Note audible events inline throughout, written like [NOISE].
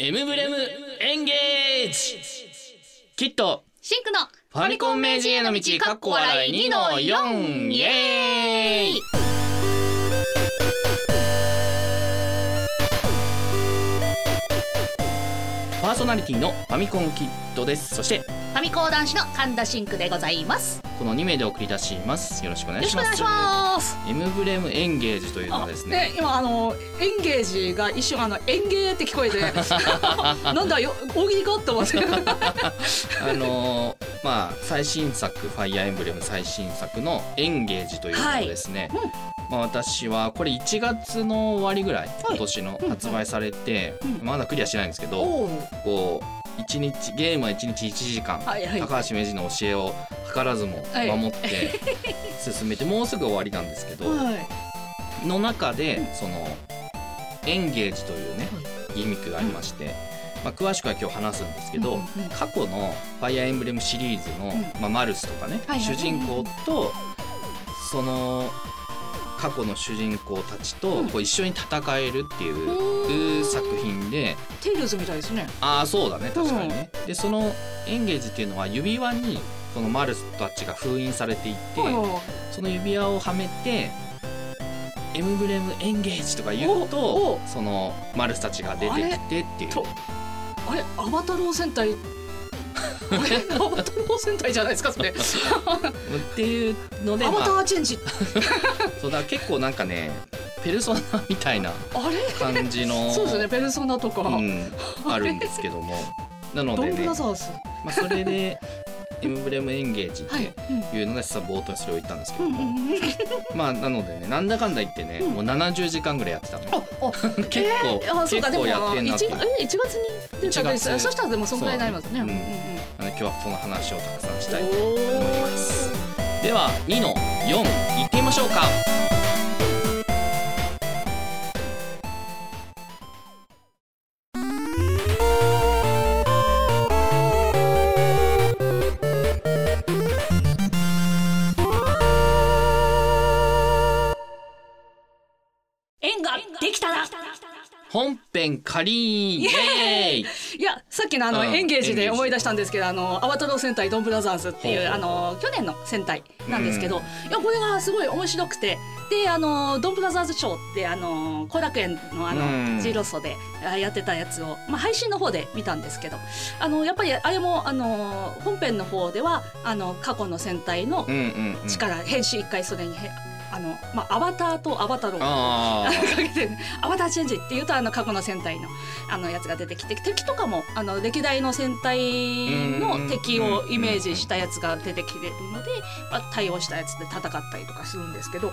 エムブレムエンゲージきっとシンクのファミコン名人への道かっこ笑い2の4イエーイ。パーソナリティのファミコンキットです。そしてファミコン男子の神田シンクでございます。この2名で送り出します。よろしくお願いします。よろしくお願いします。エムブレムエンゲージというのはですね。ね、今あのエンゲージが一瞬あの園芸って聞こえて。[LAUGHS] なんだよ大喜利かって思って。[LAUGHS] あのーまあ最新作「ファイアーエンブレム」最新作の「エンゲージ」というのをですね、まあ、私はこれ1月の終わりぐらい今年の発売されて、まだクリアしてないんですけど、こう一日ゲームは1日1時間、はいはい。高橋名人の教えを図らずもはい。守って [LAUGHS] 進めて、もうすぐ終わりなんですけど、はい。の中でそのエンゲージというねギミックがありまして、まあ、詳しくは今日話すんですけど、うんうんうん過去の「ファイアーエンブレム」シリーズの、うまあ、マルスとかね、はいはい。主人公とその過去の主人公たちとこう一緒に戦えるっていう作品で。テイルズみたいですね。ああそうだね。確かにね。でそのエンゲージっていうのは指輪にそのマルスたちが封印されていて。その指輪をはめて「エムブレムエンゲージ」とか言うおとおそのマルスたちが出てきてっていう。とあれアバタロー戦隊あれアバタロー戦隊じゃないですかそれ。っていうので、アバタまあ、ーチェンジ。そうだ結構なんかねペルソナみたいな感じの [LAUGHS] そうですねペルソナとか、うん、あるんですけども。なのでね、まあ、それで「エムブレムエンゲージ」っはい。ていうのが実は冒頭にそれを言ったんですけども、うん [LAUGHS] まあなのでねなんだかんだ言ってね、うん。もう70時間ぐらいやってたの。[LAUGHS] 結構、結構やでもってんなっていう。一月え一月に出たんです1月。そしたらでもそんぐらいになりますね。そう。んあの今日はその話をたくさんしたいとお思います。では2の4いってみましょうか本編仮イエーイ。いやさっきのあの、うん。エンゲージで思い出したんですけどあのアバタロー戦隊ドンブラザーズっていうあの去年の戦隊なんですけど、うん。いやこれがすごい面白くて。であのドンブラザーズショーってあの後楽園のあうん。の G ロッソであやってたやつを、まあ、配信の方で見たんですけどあのやっぱりあれもあの本編の方ではあの過去の戦隊の力、変身一回それにへあの、まあ、アバターとアバタロー。あかけてねアバターチェンジっていうとあの過去の戦隊のあのやつが出てきて敵とかもあの歴代の戦隊の敵をイメージしたやつが出てきてるので、まあ、対応したやつで戦ったりとかするんですけど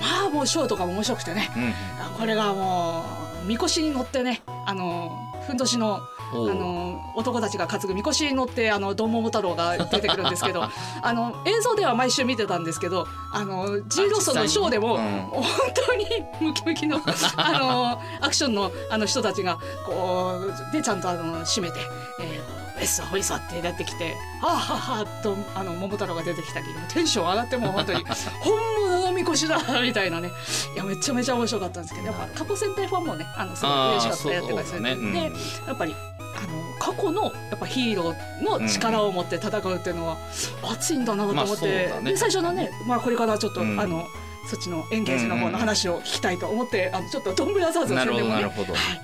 まあもうショーとかも面白くてね。ーうん。あこれがもうみこしに乗ってねあのふんどしのあの男たちが担ぐみこしに乗ってあのドンモモ太郎が出てくるんですけど [LAUGHS] あの映像では毎週見てたんですけどあの G ロッソのショーでも、本当にムキムキの [LAUGHS] あのアクションのあの人たちがこうでちゃんとあの締めて「えー、エッサホイサ」って出てきて「はあはあはあ」とあの桃太郎が出てきたりテンション上がってもう本当に [LAUGHS] 本物のみこしだみたいなね。いやめちゃめちゃ面白かったんですけどやっぱ過去戦隊ファンもねあのすごい嬉しかったやってたりするんで、そうだね。やっぱりあの過去のやっぱヒーローの力を持って戦うっていうのは熱いんだなと思って、まあね。で最初のね、まあ、これからちょっと、うん。あのそっちのエンゲージの方の話を聞きたいと思って、あのちょっとドンブラザーズのなるほ宣伝もね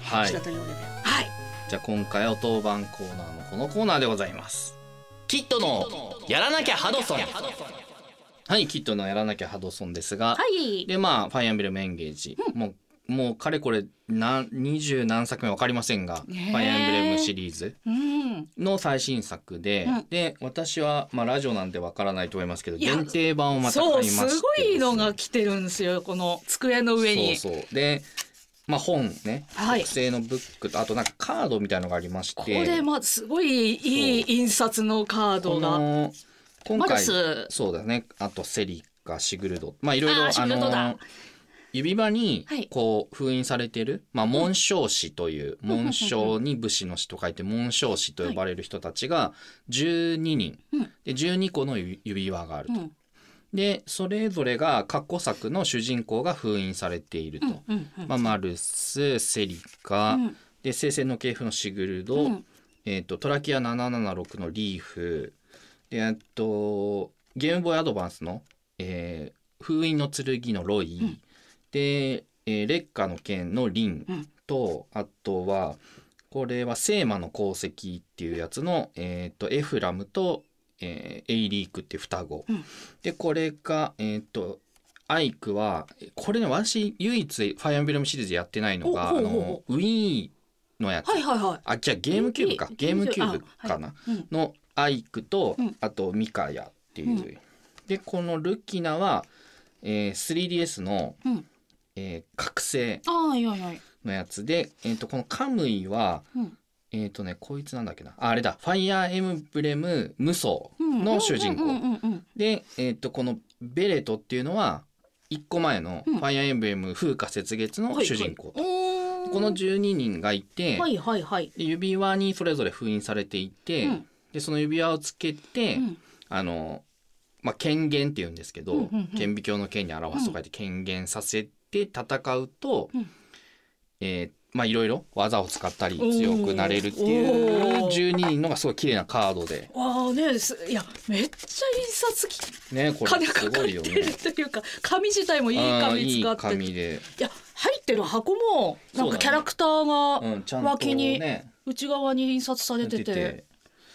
はい、はい。したというわけで。はい。じゃあ今回は当番コーナーのこのコーナーでございます。キットのやらなきゃハドソン。はいキットのやらなきゃハドソンですが、はい。でまあ「ファイアンブレムエンゲージ」もうもうかれこれ何二十何作目分かりませんが「ファイアンブレム」シリーズ。うん。の最新作で、うん。で私は、まあ、ラジオなんで分からないと思いますけど限定版をまた買いましてすごいのが来てるんですよこの机の上に。そうそう。でまあ本ね。はい。特製のブックとあとなんかカードみたいのがありまして。これまあすごいいい印刷のカードこがの今回スそうだね。あとセリカシグルド。まあいろいろあの指輪にはい。こう封印されてる、まあ、紋章師という紋章に武士の師と書いて紋章師と呼ばれる人たちが12人、うん。で12個の指指輪があると。うんでそれぞれが過去作の主人公が封印されていると。うんうんうん。まあ、マルスセリカ、うん。で聖戦の系譜のシグルド、うん。えー、とトラキア776のリーフ。であとゲームボーイアドバンスの、えー封印の剣のロイ、うん。で、えー劣化の剣のリンうん。と、あとはこれは聖魔の功績っていうやつの、えー、とエフラムと、えーエイリークって双子、うん。でこれがえっ、とアイクはこれね私唯一ファイアンブレムシリーズやってないのがあのウィーのやつ、はいはいはい。あじゃあゲームキューブか。ゲゲームキューブ。あかな、うん。のアイクと、うん。あとミカヤっていう、うん。でこのルキナは、えー 3DS の、うん。えー覚醒。のやつで、えー、とこのカムイはうんえっ、とねこいつなんだっけな。ああれだ。ファイアーエムブレム無双の主人公、で、えー、とこのベレトっていうのは1個前のうん。ファイアーエムブレム風化雪月の主人公、はいはいこの12人がいて、はいはいはい。で指輪にそれぞれ封印されていて、うん。でその指輪をつけて、うん。あの、まあ、権限っていうんですけど、うんうんうん。顕微鏡の剣に表すと書いて権限させて戦うと、うん。えーまあいろいろ技を使ったり強くなれるっていうおー12人のがすごい綺麗なカードで。わあねすいやめっちゃ印刷きねこれ金すかかってるごいよね。というか紙自体もいい紙いい使って紙で、いや入ってる箱もなんかキャラクターが脇にね内側に印刷されてて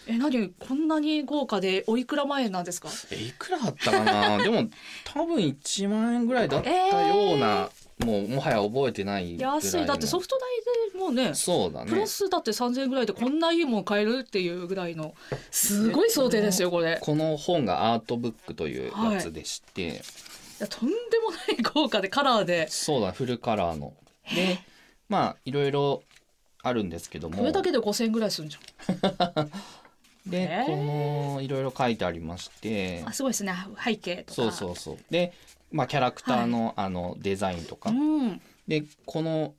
え何？こんなに豪華でおいくら万円なんですか？えいくらだったかな？[LAUGHS] でも多分1万円ぐらいだったような、もうもはや覚えてない安い。だってソフト代でもうねそうだね。プラスだって3000円ぐらいでこんないいもん買えるっていうぐらいのすごい想定ですよこれ。いこの本がアートブックというやつでして、やとんでもない豪華でカラーで。そうだフルカラーの。でまあいろいろあるんですけども。これだけで5000円ぐらいするんじ [LAUGHS] でこのいろいろ書いてありまして。あすごいですね。背景とか。そうそうそう。で、まあ、キャラクターの,、あのデザインとか、うん。でこの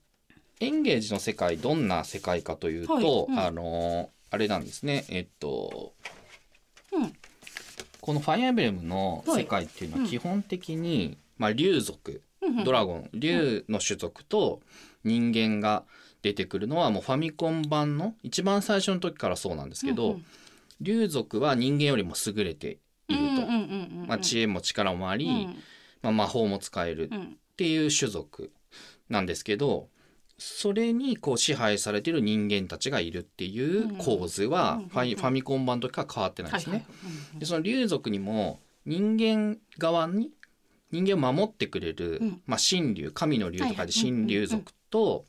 エンゲージの世界どんな世界かというと、はい。うん。あのあれなんですね。えっとうん。この「ファイアーエムブレム」の世界っていうのははい。基本的に、まあ、竜族。うんうんドラゴン。竜の種族と人間が出てくるのはもうファミコン版の一番最初の時からそうなんですけど、うんうん竜族は人間よりも優れていると、知恵も力もあり、うん。まあ、魔法も使えるっうん。ていう種族なんですけどそれにこう支配されている人間たちがいるっていう構図はうんファイファミコン版の時から変わってないですね。でその竜族にも人間側に人間を守ってくれる、うん。まあ、神竜神の竜とかで神竜族と、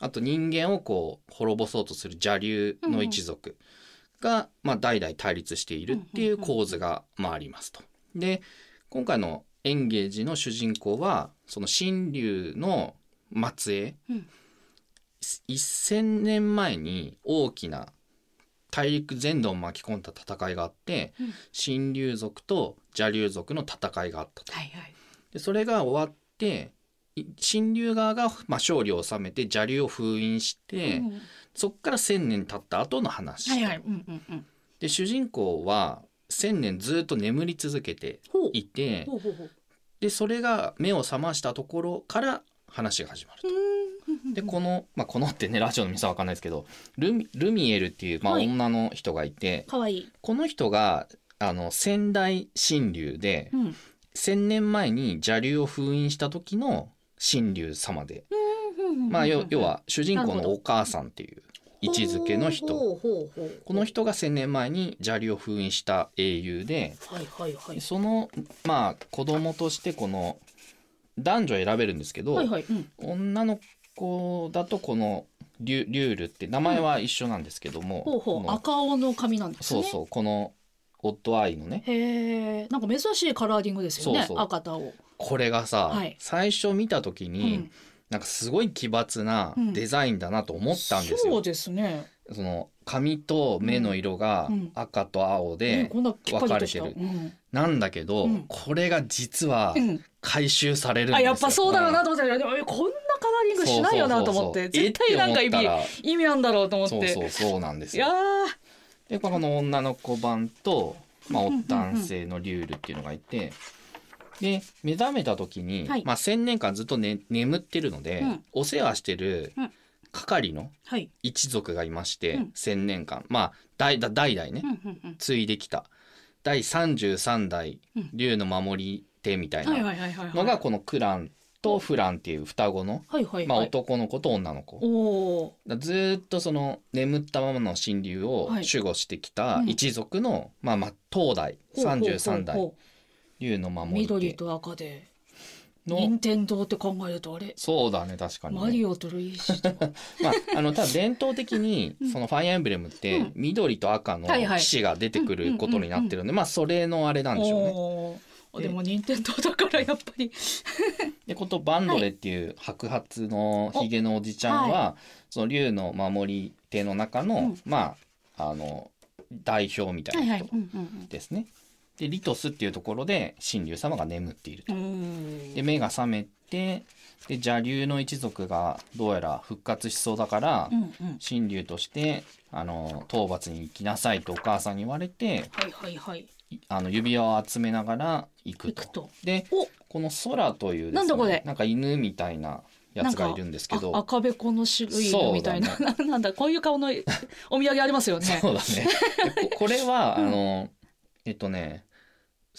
あと人間をこう滅ぼそうとする邪竜の一族が、まあ、代々対立しているっていう構図が、まあ、ありますと。で今回のエンゲージの主人公はその神竜の末裔、うん。1,000年前に大きな大陸全土を巻き込んだ戦いがあって、うん。神竜族と邪竜族の戦いがあったと。はいはい。でそれが終わってい神竜側が、まあ、勝利を収めて邪竜を封印して、うんそっから1,000年経った後の話。はいはい。うんうんうん。で主人公は1,000年ずっと眠り続けていてでそれが目を覚ましたところから話が始まると。うん。でこの、まあ、このってねラジオの皆さんわかんないですけどルミルミエルっていう、まあ、はい。女の人がいて、かわいい。この人があの仙台神竜でうん。1,000年前に邪竜を封印した時の神竜様で、まあ、要要は主人公のお母さんっていう位置づけの人。この人が1,000年前に邪竜を封印した英雄でそのまあ子供としてこの男女選べるんですけど、女の子だとこのリュリュールって名前は一緒なんですけども、ほうほう赤青の髪なんですね。そうそうこのオッドアイのね。へえなんか珍しいカラーリングですよねそうそう。赤と青。これがさ、はい。最初見た時に、うんなんかすごい奇抜なうん。デザインだなと思ったんですよ。そうですね。その髪と目の色がうん。赤と青で、分かれてうん。なんだけど、うん。これが実はうん。回収されるんですよ。あやっぱそうだろうなとと思ってでもえこんなカラーリングしないよなと思って。絶対なんか意味意味あんだろうと思って。そうそうそうなんですいやよ。ー。でこの女の子版と、まあ、うんうんうん男性のリュールっていうのがいてで目覚めた時に、はいまあ、1,000年間ずっと、ね、眠ってるので、うんお世話してるうん係のはい。一族がいまして、うん千年間まあ代代代々ね、うんうんうん。継いできた第33代うん竜の守り手みたいはいなはいはいはいはい。のがこのクランとフランっていう双子の、はいはいはい。まあ、男の子と女の子。おお。だずーっとその眠ったままの神竜をはい守護してきたうん一族の、まあまあ当代ほうほうほうほう33代竜の守り手緑と赤で。の。任天堂って考えるとあれ。そうだね確かに、ね、マリオとルイージとか。[LAUGHS] まああのただ伝統的にうん。そのファイアーエンブレムってうん。緑と赤のはいはい。騎士が出てくることになってるんでまあそれのあれなんでしょうね。ででも任天堂だからやっぱり。[LAUGHS] でことバンドレっていう白髪のひげのおじちゃんは、その竜の守り手の中の、うん。まああの代表みたいな人うんうん。ですね。でリトスっていうところで神竜様が眠っていると。うん。で目が覚めてで邪竜の一族がどうやら復活しそうだから、うんうん。神竜としてあの討伐に行きなさいとお母さんに言われてはいはいはい。いあの指輪を集めながら行くと。行くと。でおこの空というですねなんだこれなんか犬みたいなやつがいるんですけどあ赤べこの白い犬みたいな、そうななんだこういう顔のお土産ありますよね。そうだねでここれは、うんあのえっとね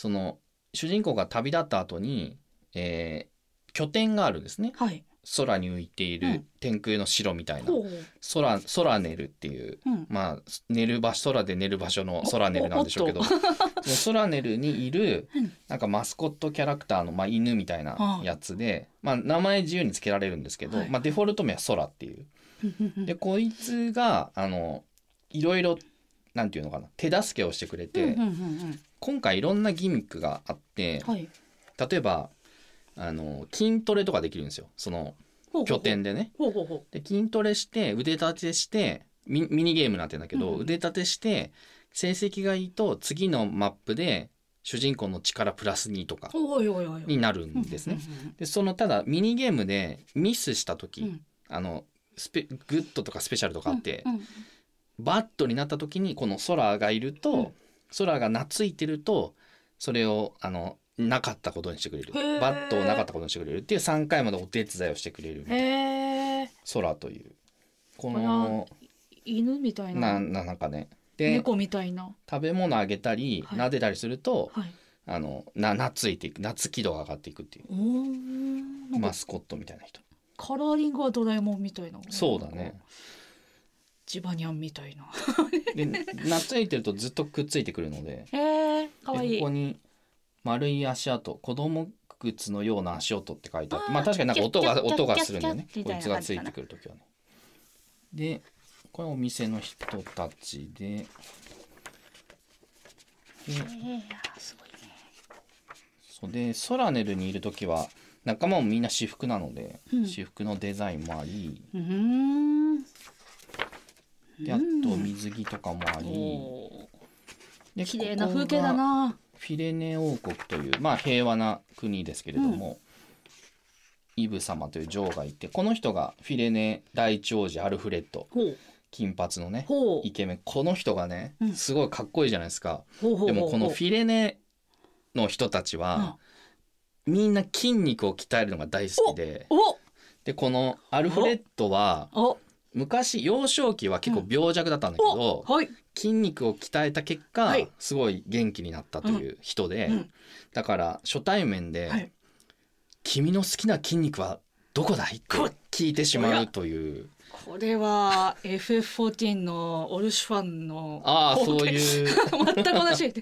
その主人公が旅立った後に、えー拠点があるんですね。はい。空に浮いているうん。天空の城みたいな、ほう。空空寝るっていううん。まあ寝る場所空で寝る場所の空寝るなんでしょうけど。[LAUGHS] 空寝るにいるうん。なんかマスコットキャラクターの、まあ、犬みたいなやつで、まあ、名前自由につけられるんですけど、はい。まあ、デフォルト名は空っていう。でこいつがあのいろいろなんていうのかな手助けをしてくれて、今回いろんなギミックがあってはい。例えばあの筋トレとかできるんですよその拠点でね。で筋トレして腕立てしてミミニゲームになってるんだけど、うん腕立てして成績がいいと次のマップで主人公の力プラス2とか。になるんですね。でそのただミニゲームでミスした時、うんあのスペグッドとかスペシャルとかあって、うんうんバットになった時にこの空がいると、うん空が懐いてるとそれをあのなかったことにしてくれるバットをなかったことにしてくれるっていう3回までお手伝いをしてくれるへえ。空というこの犬みたいなな。ななんかねで猫みたいな。食べ物あげたり、はい撫でたりするとはい。あのな懐いていく懐き度が上がっていくっていうマスコットみたいな人カラーリングはドラえもんみたいな。そうだね。ジバニャンみたいな。で懐いてるとずっとくっついてくるのでへえ。かわいいでここ。に丸い足跡子供靴のような足音って書いてあってまあ確かになんか音が音がするんだよねこいつがついてくる時はねでこれお店の人たちででへえすごいね。そうでソラネルにいる時は仲間もみんな私服なので、うん私服のデザインもありうーん。であと水着とかもあり、おで綺麗な風景だな。フィレネ王国という、まあ、平和な国ですけれども、イブ様という女王がいてこの人がフィレネ第一王子アルフレッド金髪のねイケメン。この人がねうん。すごいかっこいいじゃないですか。ほうほうでもこのフィレネの人たちは、みんな筋肉を鍛えるのが大好きでお。でこのアルフレッドはお昔幼少期は結構病弱だったんだけど、おはい。筋肉を鍛えた結果、はい。すごい元気になったという人で、うん。だから初対面で、はい。君の好きな筋肉はどこだい?」ってこ聞いてしまうという。これは FF14 のオルシュファンのああそういう。[LAUGHS] 全く同じ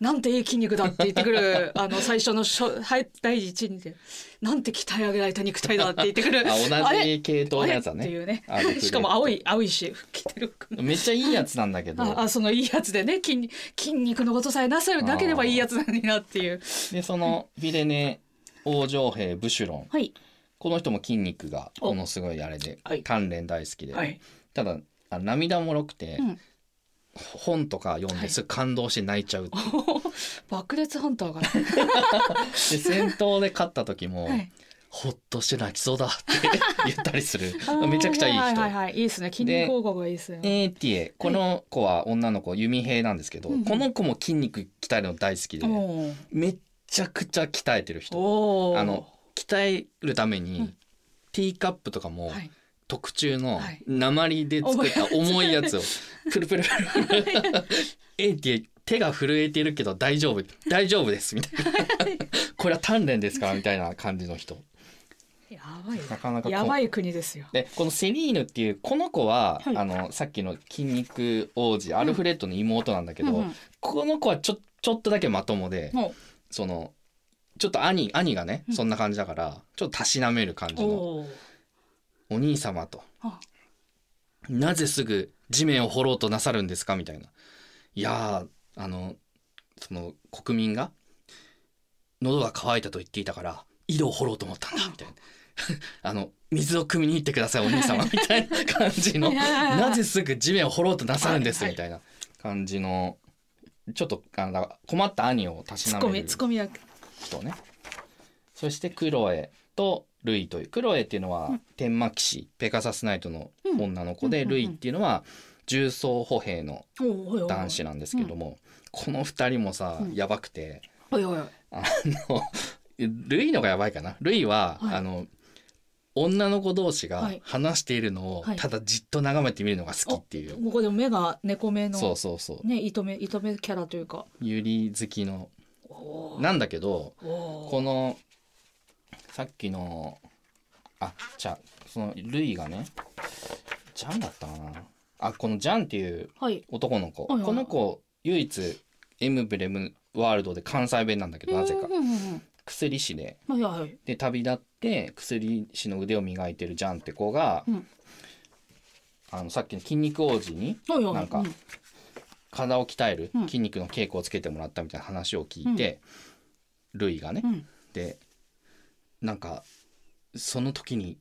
なんていい筋肉だって言ってくる。[LAUGHS] あの最初の初はい第一にでなんて鍛え上げられた肉体だって言ってくる。あ同じ系統のやつだあれ？っていうね。しかも青い青いし着てる服もめっちゃいいやつなん。だけどああそのいいやつでね筋肉筋肉のことさえなさるなければいいやつなのになっていうでそのフィレネ王女兵ブシュロン。はい。この人も筋肉がお。ものすごいあれではい。鍛錬大好きで、はい。ただあ涙もろくて、うん本とか読んですぐ感動して泣いちゃうっていう。[LAUGHS] 爆裂ハンターが。ねで戦闘で勝った時も、はい。ほっとして泣きそうだって [LAUGHS] 言ったりする。めちゃくちゃいい人。はいはいはいい。いですね。筋肉王国がいいですね。エーティエこの子は女の子弓兵なんですけど、うんうん。この子も筋肉鍛えるの大好きで、おー。めっちゃくちゃ鍛えてる人。あの鍛えるために、うん。ティーカップとかもはい特注のはい。鉛で作った重いやつを。プルプルプルプルえって手が震えてるけど大丈夫大丈夫ですみたいなこれは鍛錬ですからみたいな感じの人やばいなかなかやばい国ですよでこのセリーヌっていうこの子は、はいあのさっきの筋肉王子アルフレッドの妹なんだけど、うんうんこの子はちょちょっとだけまともで、もそのちょっと兄兄がね、うんそんな感じだからちょっとたしなめる感うじのお兄様と。あ。なぜすぐ地面を掘ろうとなさるんですか？みたいな。いやーあのその国民が喉が渇いたと言っていたから井戸を掘ろうと思ったんだ。みたいな。[LAUGHS] あの水を汲みに行ってくださいお兄様。みたいな感じの。なぜすぐ地面を掘ろうとなさるんです？みたいな。感じのちょっとあの困った兄をたしなめる。人ね。そしてクロエとルイという。クロエっていうのは、天魔騎士ペガサスナイトの女の子で、うんルイっていうのは重装歩兵の男子なんですけども、この二人もさ、うん。やばくてあのルイのがやばいかな。ルイは、はい。あの女の子同士がはい。話しているのをはい。ただじっと眺めてみるのが好きっていう、ここでも目が猫目のそうそうそう。ね糸目糸目キャラというか。ユリ好きのなんだけどこのさっきのあじゃあそのルイがねジャンだったかな。あこのジャンっていうはい。男の子、はいはいこの子唯一エムブレムワールドで関西弁なんだけどなぜかうんうんうん。薬師で。うんはいはい。で旅立って薬師の腕を磨いてるジャンって子が、うん。あのさっきの筋肉王子になんかうん。体を鍛えるうん。筋肉の稽古をつけてもらったみたいな話を聞いて、ルイがね、うん。でなんかその時に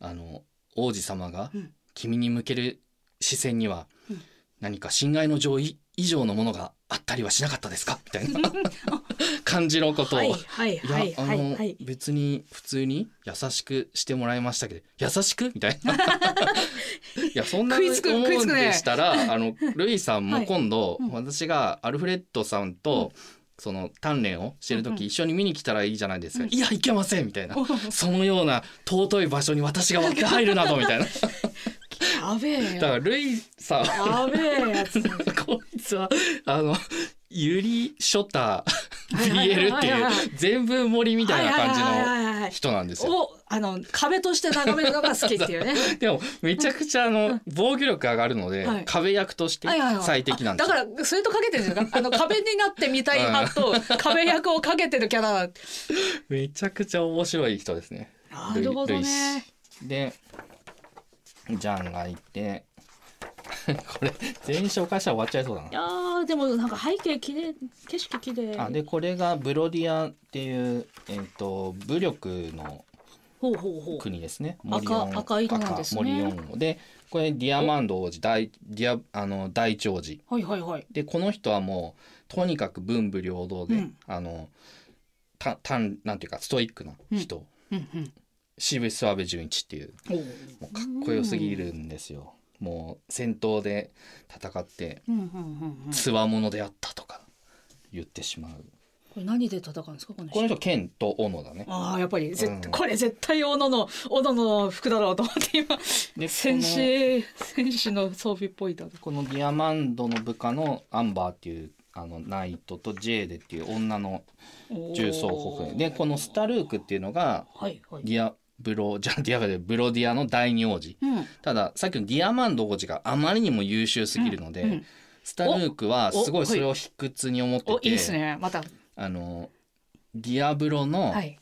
あの王子様がうん。君に向ける視線にはうん。何か侵害の上以以上のものがあったりはしなかったですか？みたいな。[LAUGHS] 感じのことを、はいはいいや、はいあの、はい。はい別に普通に優しくしてもらいましたけど優しく？みたいな。[LAUGHS] いやそんな思うんでしたら、あのルイさんも今度、うん。私がアルフレッドさんと、その鍛錬をしてる時、うんうん。一緒に見に来たらいいじゃないですか、うん。いやいけませんみたいな。お。そのような尊い場所に私が割って入るなどみたいな。やべえだからルイさんやべえやつ。[LAUGHS] こいつはあのユリ・ショタ BL ってはいう全部盛りみたいな感じの人なんですよ。をあの壁として眺めるのが好きっていうね。[LAUGHS] でもめちゃくちゃあの防御力上がるので、はい。壁役として最適なんですだからそれとかけてるんですかあの壁になってみたい派と [LAUGHS] 壁役をかけてるキャラ。めちゃくちゃ面白い人ですね。なるほどね。ス。でジャンがいて [LAUGHS] これ全員紹介したら終わっちゃいそうだな。いやーでもなんか背景綺麗景色綺麗あでこれがブロディアっていう、えー、と武力のほうほうほう。国ですね。赤赤色なんですね。赤モリオン王でこれディアマンド王子大ディアあの大長子。はいはいはい。でこの人はもうとにかく文武両道で、うん。あのたたんなんていうかストイックな人、うん。うん渋諏訪部純一っていう。もうかっこよすぎるんですよ。もう戦闘で戦ってつわものであったとか言ってしまう。これ何で戦うんですかこの人。この人剣と斧だね。ああやっぱりぜ、うん。これ絶対斧の斧の服だろうと思って今で戦士戦士の装備っぽいだこのディアマンドの部下のアンバーっていうあのナイトとジェーデっていう女の重装歩兵。でこのスタルークっていうのがはいはい。ディアブロじゃあディアブロブロディアの第二王子。うん。たださっきのディアマンド王子があまりにも優秀すぎるので、うん。うんスタルークはすごいそれを卑屈に思ってて、おいいですね。また。あのディアブロのはい。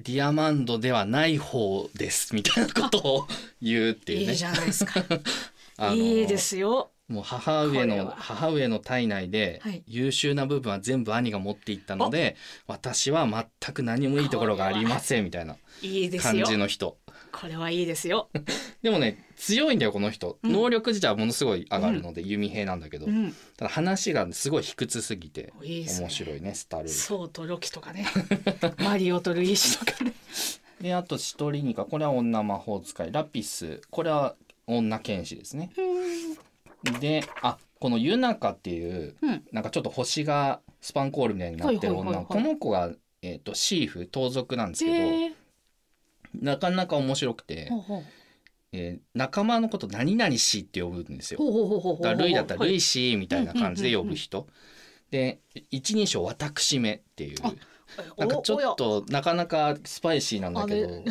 ディアマンドではない方ですみたいなことを言うっていうね。いいじゃないですか。[LAUGHS] いいですよもう母上の母上の体内ではい。優秀な部分は全部兄が持っていったので、私は全く何もいいところがありませんみたいない感じの人。これはいいですよ、[LAUGHS] でもね強いんだよこの人、うん。能力自体はものすごい上がるので、弓兵なんだけど、うん、ただ話がすごい卑屈すぎて面白いねスタルーソウとロキとかね。[LAUGHS] マリオとルイージとかね。[LAUGHS] であとシトリニカ。これは女魔法使い。ラピス。これは女剣士ですねであこのユナカっていううん。なんかちょっと星がスパンコールみたいになってる女この子が、えー、とシーフ盗賊なんですけど、なかなか面白くてほうほう。えー仲間のこと何々氏って呼ぶんですよ。だからルイだったらルはいイ氏みたいな感じで呼ぶ人。で一人称私めっていう。あなんかちょっとなかなかスパイシーなんだけど。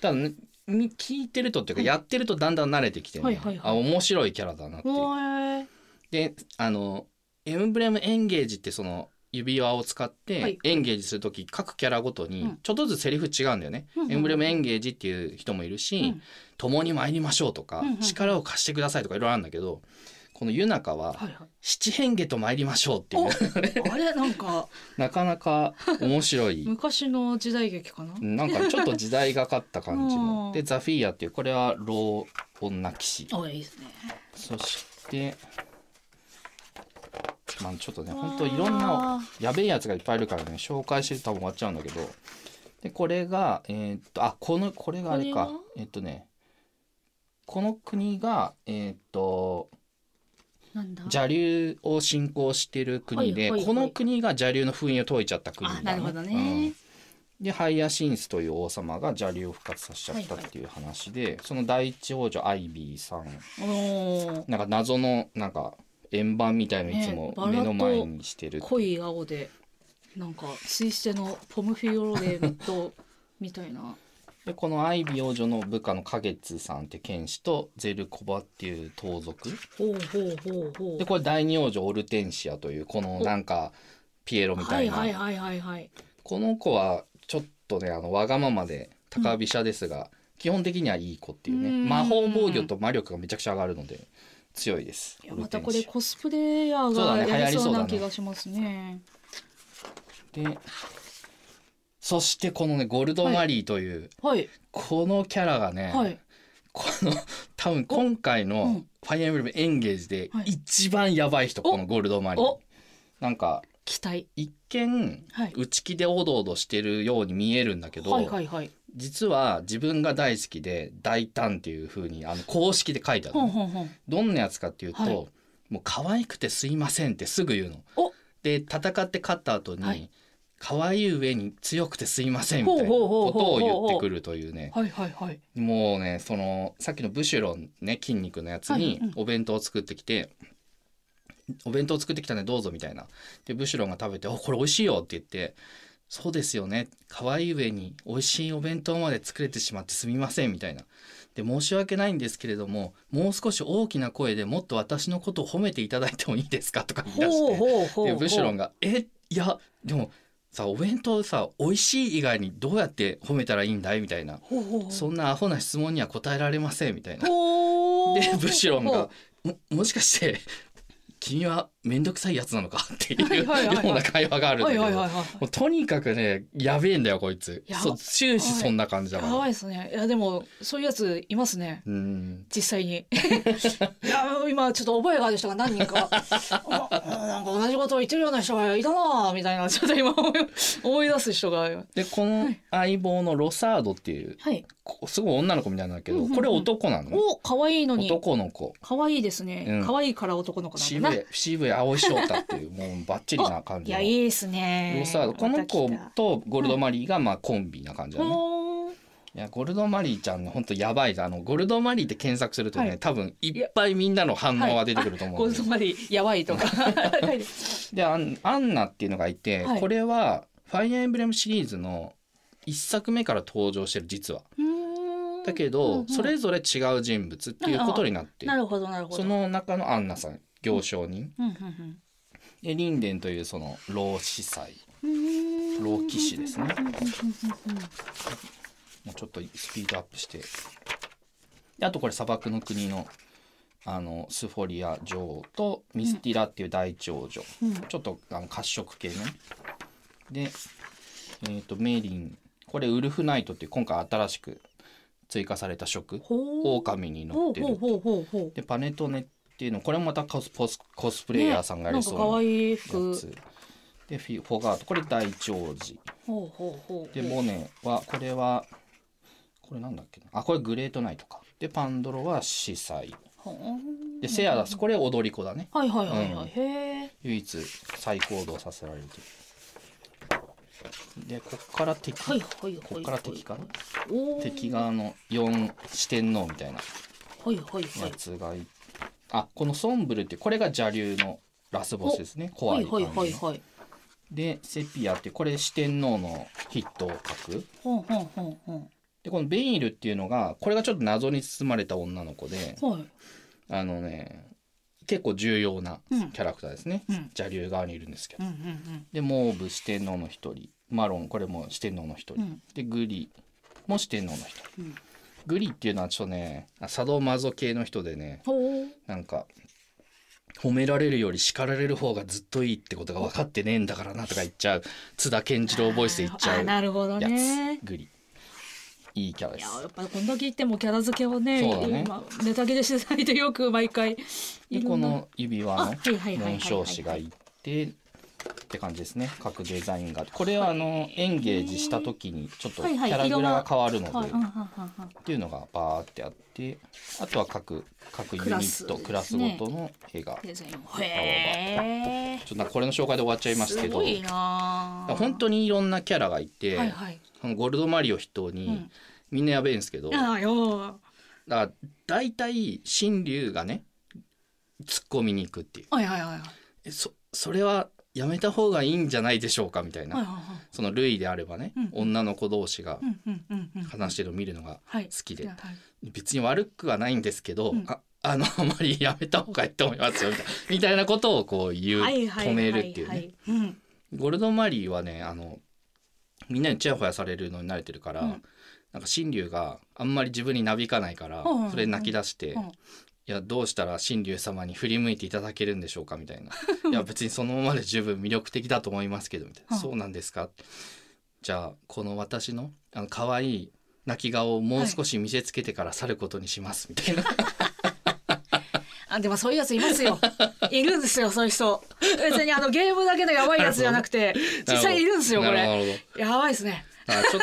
ただねみ聞いてるとっていうかやってるとだんだん慣れてきてね、はいはいはい。あ面白いキャラだなって。いう。であのエンブレムエンゲージってその指輪を使っはい。てエンゲージする時各キャラごとにうん。ちょっとずつセリフ違うんだよね。うんうんエンブレムエンゲージっていう人もいるし、うん。共に参りましょうとか、うんうんうん。力を貸してくださいとかいろいろあるんだけどこのユナカははいはい。七変化と参りましょうっていう。あれなんか。[LAUGHS] なかなか面白い。[LAUGHS] 昔の時代劇かな？なんかちょっと時代がかった感じの。うん。でザフィーアっていうこれは老女騎士。あいいですね。そしてまあちょっとね本当いろんなやべえやつがいっぱいいるからね紹介して多分終わっちゃうんだけど。でこれがえーっとあこのこれがあれか。えっとねこの国がえーっと邪流を信仰してる国で、この国が邪流の封印を解いちゃった国なるほどね。うん。でハイヤシンスという王様が邪流を復活させちゃったっていう話で、その第一王女アイビーさんなんか謎のなんか円盤みたいのいつも目の前にしてる、濃い青でなんかツイステのポムフィオレントみたいなでこのアイビー王女の部下のカゲツさんって剣士とゼルコバっていう盗賊。ほうほうほうほう。でこれ第二王女オルテンシアというこのなんかピエロみたいな、はいはいはいはいはいこの子はちょっとねあのわがままで高飛車ですが、基本的にはいい子っていうね。うん。魔法防御と魔力がめちゃくちゃ上がるので強いです。いやまたこれコスプレイヤーがやりそううな気がしますね。アでそしてこのねゴルドマリーという、はい。このキャラがね、はい。この多分今回うのん「ファイアーエンブレムエンゲージ」ではい。一番やばい人、おこのゴルドマリー。お。なんか期待。一見はい。内気でおどおどしてるように見えるんだけど、はいはいはい。実は自分が大好きで大胆っていう風にあの公式で書いてあるの。ほんほんほん。どんなやつかっていうと、はい。もう可愛くてすいませんってすぐ言うの。お。で戦って勝った後に、はい可愛い上に強くてすいませんみたいなことを言ってくるというね。もうねそのさっきのブシュロンね筋肉のやつにお弁当を作ってきて、お弁当作ってきたねどうぞみたいな。でブシュロンが食べて「おこれ美味しいよ」って言って「そうですよね。可愛い上に美味しいお弁当まで作れてしまってすみません」みたいな。で申し訳ないんですけれどももう少し大きな声でもっと私のことを褒めていただいてもいいですかとか言い出してでブシュロンがが「え？いやでもさお弁当さ美味しい以外にどうやって褒めたらいいんだい?」みたいなそんなアホな質問には答えられませんみたいな。でブシュロンほがももしかして君は面倒くさいやつなのかっていうはいはいはいはい。ような会話があるんだはけどとにかくねやべえんだよこいつ。やそう終始そんな感じだから。やばいですね。いやでもそういうやついますね。うん。実際に。[LAUGHS] いや今ちょっと覚えがある人が何人か。[LAUGHS] あなんか同じことを言ってるような人がいたなみたいな。ちょっと今思い出す人がはいでこの相棒のロサードっていうこすごい女の子みたいなんだけどうんうんうん。これ男なのね。お可愛いのに。男の子。可愛いですね、うん。可愛いから男の子なん渋だな。い渋い青い翔太っていうもうバッチリな感いじの。[LAUGHS] やいいですね。この子とゴルドマリーがまあコンビな感じただね。ほー。いやゴルドマリーちゃんね本当やばいあのゴルドマリーって検索するとね、はい。多分いっぱいみんなの反応が出てくると思うんでゴールドマリーやばいとか。[LAUGHS] でアンアンナっていうのがいて、はい。これはファイアーエンブレムシリーズの1作目から登場してる実は。うーん。だけど、うんうん。それぞれ違う人物っていうことになってなるほどなるほど。その中のアンナさん行商人。でリンデンというその老司祭。うん。老騎士ですね。もうちょっとスピードアップして。であとこれ砂漠の国のあのスフォリア女王とミスティラっていう第一王女、うん。ちょっとあの褐色系ねでえー、とメリン。これウルフナイトっていう今回新しく追加された職ほう。狼に乗ってるでパネトネっていうのこれもまたコスポスコスプレイヤーさんがやりそうなねなんか可愛いや服つ。でフィフォガートこれ第一王子ほうほうほう。でモネはこれはこれなんだっけな。あこれグレートナイトか。でパンドロは司祭ほう。でセアダス。これ踊り子だね。はいはいはいはい、うん。へえ。唯一再行動させられる。というでこっから敵、はいはいはいこっから敵かな、敵側の4四天王みたいなはいはいはやいつがいあこのソンブルってこれが邪竜のラスボスですね。怖い感じの、はいはいはいはい。でセピアってこれ四天王の筆頭を書く。ほんほんほんほんでこのベイルっていうのがこれがちょっと謎に包まれた女の子ではい。あのね結構重要なうんキャラクターですね、うん。邪竜側にいるんですけど、うんうん。でモーブ四天王の一人。マロンこれも四天王の一人、うん。でグリも四天王の一人、うんグリっていうのはちょっとねサドマゾ系の人でねなんか褒められるより叱られる方がずっといいってことが分かってねえんだからなとか言っちゃう。津田健次郎ボイスで言っちゃあうなるほどやねつ。グリ。いいキャラです。いややっぱこんだけ言ってもキャラ付けをねね。今ネタ切れしてないとよく毎回。この指輪の紋章師がいてって感じですね。各デザインが。これはあのエンゲージした時にちょっとキャラグラが変わるのでっていうのがバーってあってあとは各各ユニットクラスごとの絵がちょっとこれの紹介で終わっちゃいますけど本当にいろんなキャラがいて、ゴールドマリオ筆頭に、うん。みんなやべえんですけどだから大体新竜がね突っ込みに行くっていう。それはやめた方がいいんじゃないでしょうかみたいな、はいはいはい。その類であればね、うん女の子同士が話してるのを見るのがはい好きで、はい。別に悪くはないんですけど、うん。ああのあまりやめた方がいいと思いますよみたいな。[LAUGHS] みたいなことをこう言う、はいはい止めるっていうね、はいはいうん。ゴルドマリーはねあのみんなにチヤホヤされるのに慣れてるから、うん。なんか新竜があんまり自分になびかないから、それ泣き出して、うんいやどうしたら新竜様に振り向いていただけるんでしょうかみたいな「[LAUGHS] いや別にそのままで十分魅力的だと思いますけど」みたい。な「うんそうなんですか?」じゃあこの私のあの可愛い泣き顔をもう少し見せつけてから去ることにします、みたいな。[LAUGHS] あでもそういうやついますよ。いるんですよそういう人。別にあのゲームだけのやばいやつじゃなくて [LAUGHS] 実際いるんですよこれ。やばいですねあちょっ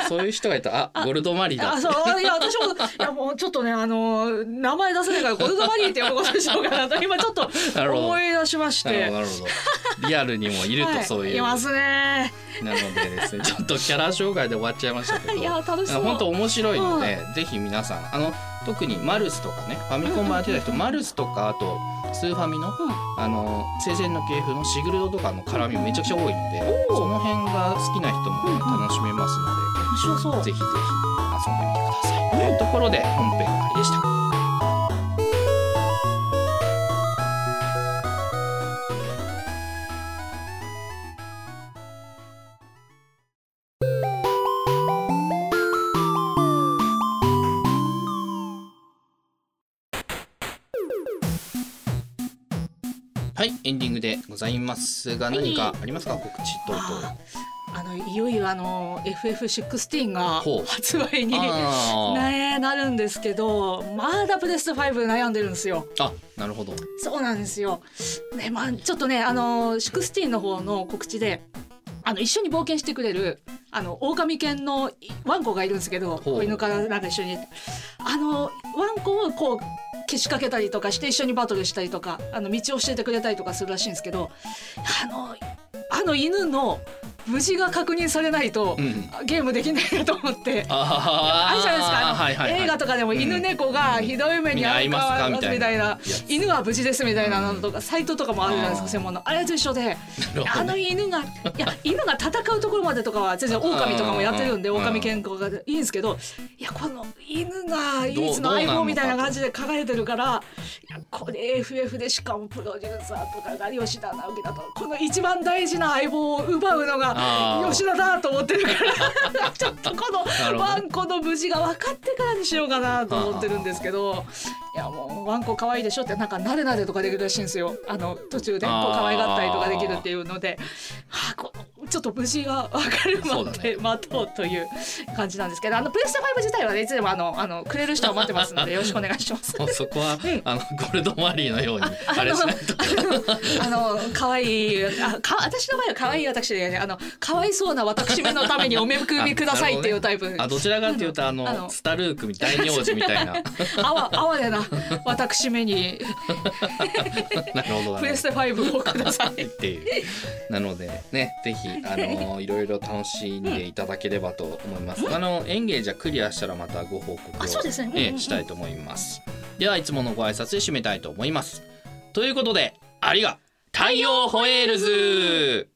とそういう人がいたらあゴルドマリーだ。あそういや私もいやもうちょっとねあの名前出せないからゴルドマリーって呼ぶことにしようかなと [LAUGHS] 今ちょっと思い出しまして。どなるほど。リアルにもいるとはいそういう、いますね。なのでですね。ちょっとキャラ紹介で終わっちゃいましたけど。いや楽しそう。本当面白いので、ぜひ皆さんあの特にマルスとかねファミコン版やってた人、マルスとかあとスーファミの、あの生前の系譜のシグルドとかの絡みめちゃくちゃ多いのでその辺が好きな人も、楽しめますの面白そう。でぜひぜひ遊んでみてください。というところで本編終わりでした。ざいますが、何かありますか、告知等々。あのいよいよあの FF16 が発売にねなるんですけどまだプレステ5悩んでるんですよ。あ、なるほど。そうなんですよ。ねまあちょっとねあの16の方の告知であの一緒に冒険してくれるあの狼犬のワンコがいるんですけど子犬からなんか一緒に。あのワンコをこうけしかけたりとかして一緒にバトルしたりとかあの道を教えてくれたりとかするらしいんですけどあのあの犬の無事が確認されないと、うん。ゲームできないなと思って。ああるじゃないですか、あのはいはいはい。映画とかでも犬猫がひどい目に遭うかはみたいな。犬は無事ですみたいなのとかサイトとかもあるじゃないですか専門の。あれと一緒で。あど。の犬がいや犬が戦うところまでとかは全然狼とかもやってるんでうん狼健康がいいんですけどいやこの犬が唯一のどうどうなんのか相棒みたいな感じで書かれてるからいやこれ FF でしかもプロデューサーとかが吉田直樹だとこの一番大事な相棒を奪うのが吉田だと思ってるから。[LAUGHS] ちょっとこのワンコの無事が分かってからにしようかなと思ってるんですけど。いやもうワンコ可愛いでしょってなんかなでなでとかできるらしいんですよ。あの途中でこう可愛がったりとかできるっていうので。はあこちょっと無事が [LAUGHS] 分かるまで待とうという感じなんですけどあのプレステ5自体はねいつでもあのあのくれる人は待ってますので [LAUGHS] よろしくお願いします。そこは、あのゴールドマリーのようにあれしないと。あの可愛いあか私の場合は可愛い私でねあの可哀想な私めのためにお恵みくださいっていうタイプ。あどちらかというとあのスタルークみたいな大名字みたいな。なるあわ哀れな私めに [LAUGHS] なるほど。プレステ5をください。っていう。なのでねぜひねあのいろいろ楽しんでいただければと思います、あのエンゲージはクリアしたらまたご報告をしたいと思います。ではいつものご挨拶で締めたいと思います。ということでありが太陽ホエールズ